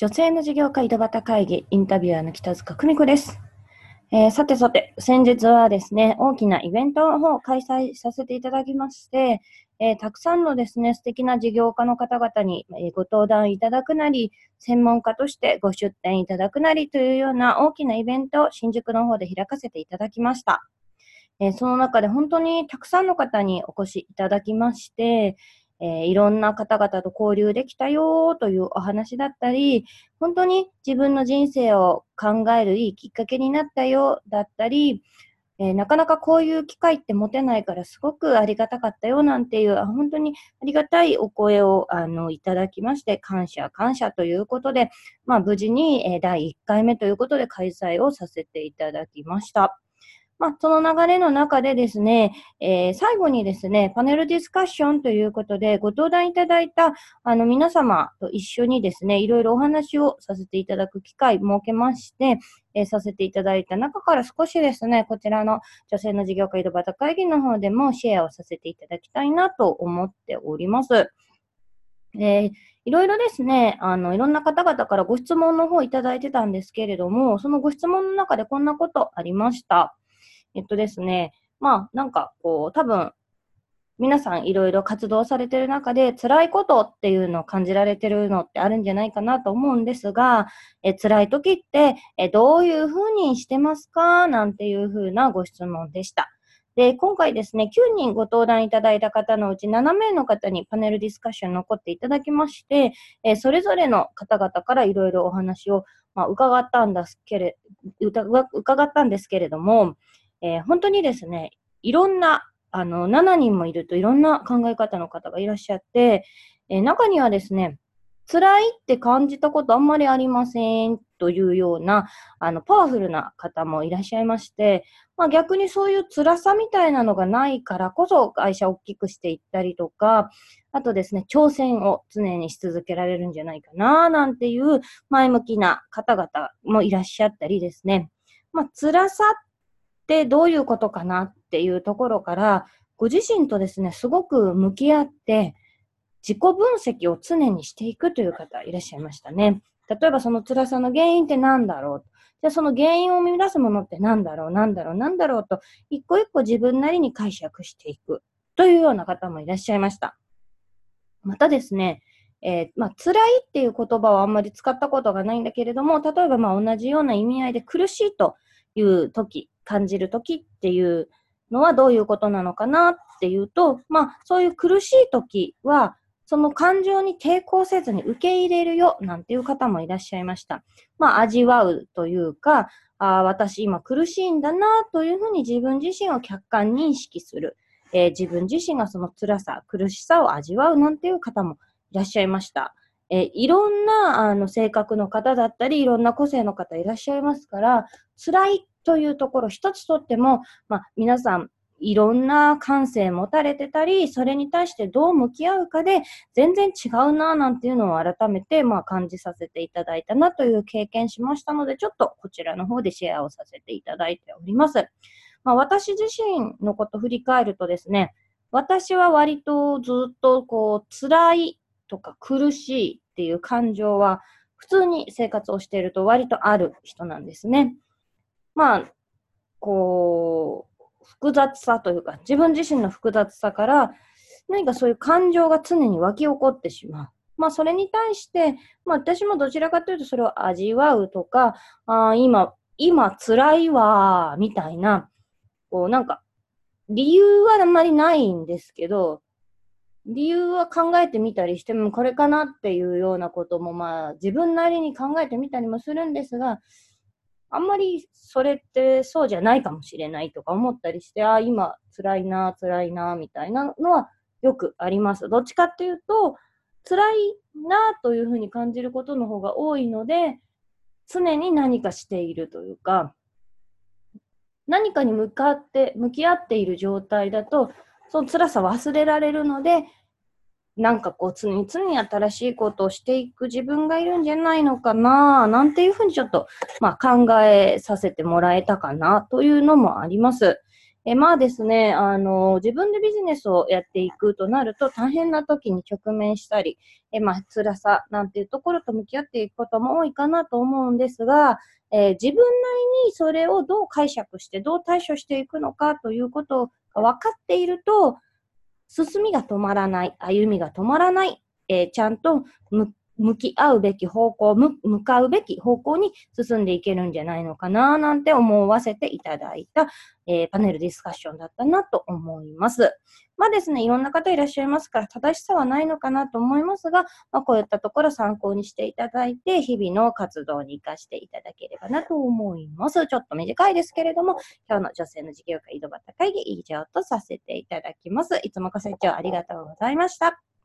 女性の事業家井戸端会議インタビュアーの北塚久美子です。えー、さてさて、先日はですね、大きなイベントの方を開催させていただきまして、えー、たくさんのですね、素敵な事業家の方々に、え、ご登壇いただくなり、専門家としてご出展いただくなりというような大きなイベントを新宿の方で開かせていただきました。えその中で本当にたくさんの方にお越しいただきまして、えー、いろんな方々と交流できたよというお話だったり、本当に自分の人生を考えるいいきっかけになったよだったり、えー、なかなかこういう機会って持てないからすごくありがたかったよなんていう、本当にありがたいお声をあのいただきまして、感謝感謝ということで、まあ無事に、え、第1回目ということで開催をさせていただきました。まあ、その流れの中でですね、えー、最後にですね、パネルディスカッションということで、ご登壇いただいたあの皆様と一緒にですね、いろいろお話をさせていただく機会設けまして、えー、させていただいた中から少しですね、こちらの女性の事業家井戸端会議の方でもシェアをさせていただきたいなと思っております。えーいろいろですね、あの、いろんな方々からご質問の方いただいてたんですけれども、そのご質問の中でこんなことありました。えっとですね、まあ、なんか、こう、多分、皆さんいろいろ活動されてる中で辛いことっていうのを感じられてるのってあるんじゃないかなと思うんですが、え辛い時ってえどういうふうにしてますか？なんていうふうなご質問でした。で、今回ですね、9人ご登壇いただいた方のうち7名の方にパネルディスカッション残っていただきまして、えそれぞれの方々からいろいろお話を、まあ、伺ったんですけれども、えー、本当にですね、いろんな、あの、7人もいるといろんな考え方の方がいらっしゃって、えー、中にはですね、辛いって感じたことあんまりありませんというような、あの、パワフルな方もいらっしゃいまして、まあ逆にそういう辛さみたいなのがないからこそ会社を大きくしていったりとか、あとですね、挑戦を常にし続けられるんじゃないかな、なんていう前向きな方々もいらっしゃったりですね。まあ辛さっってどういうことかなっていうところから、ご自身とですね、すごく向き合って、自己分析を常にしていくという方いらっしゃいましたね。例えばその辛さの原因って何だろうじゃあその原因を生み出すものって何だろう何だろう何だろうと、一個一個自分なりに解釈していくというような方もいらっしゃいました。またですね、えー、まあ、辛いっていう言葉はあんまり使ったことがないんだけれども、例えばまあ同じような意味合いで苦しいという時感じるときっていうのはどういうことなのかなっていうと、まあ、そういう苦しいときは、その感情に抵抗せずに受け入れるよなんていう方もいらっしゃいました。まあ、味わうというか、あ私今苦しいんだなというふうに自分自身を客観認識する。えー、自分自身がその辛さ、苦しさを味わうなんていう方もいらっしゃいました。えー、いろんなあの性格の方だったり、いろんな個性の方いらっしゃいますから、辛いというところ一つとっても、まあ、皆さんいろんな感性持たれてたり、それに対してどう向き合うかで全然違うななんていうのを改めてまあ感じさせていただいたなという経験しましたので、ちょっとこちらの方でシェアをさせていただいております。まあ、私自身のこと振り返るとですね、私は割とずっとこう辛いとか苦しいっていう感情は普通に生活をしていると割とある人なんですね。まあ、こう、複雑さというか、自分自身の複雑さから、何かそういう感情が常に湧き起こってしまう。まあ、それに対して、まあ、私もどちらかというと、それを味わうとか、あ今、今辛いわ、みたいな、こう、なんか、理由はあんまりないんですけど、理由は考えてみたりしても、これかなっていうようなことも、まあ、自分なりに考えてみたりもするんですが、あんまりそれってそうじゃないかもしれないとか思ったりして、ああ、今辛いな、辛いな、みたいなのはよくあります。どっちかっていうと、辛いなというふうに感じることの方が多いので、常に何かしているというか、何かに向かって、向き合っている状態だと、その辛さ忘れられるので、なんかこう、常に常に新しいことをしていく自分がいるんじゃないのかな、なんていうふうにちょっと、まあ、考えさせてもらえたかな、というのもあります。えまあですね、あの、自分でビジネスをやっていくとなると大変な時に直面したり、えまあ、辛さなんていうところと向き合っていくことも多いかなと思うんですが、えー、自分なりにそれをどう解釈してどう対処していくのかということが分かっていると、進みが止まらない、歩みが止まらない、えー、ちゃんと向き合うべき方向、向かうべき方向に進んでいけるんじゃないのかな、なんて思わせていただいた、えー、パネルディスカッションだったなと思います。まあですね、いろんな方いらっしゃいますから、正しさはないのかなと思いますが、まあ、こういったところ参考にしていただいて、日々の活動に活かしていただければなと思います。ちょっと短いですけれども、今日の女性の事業会井戸端会議以上とさせていただきます。いつもご清聴ありがとうございました。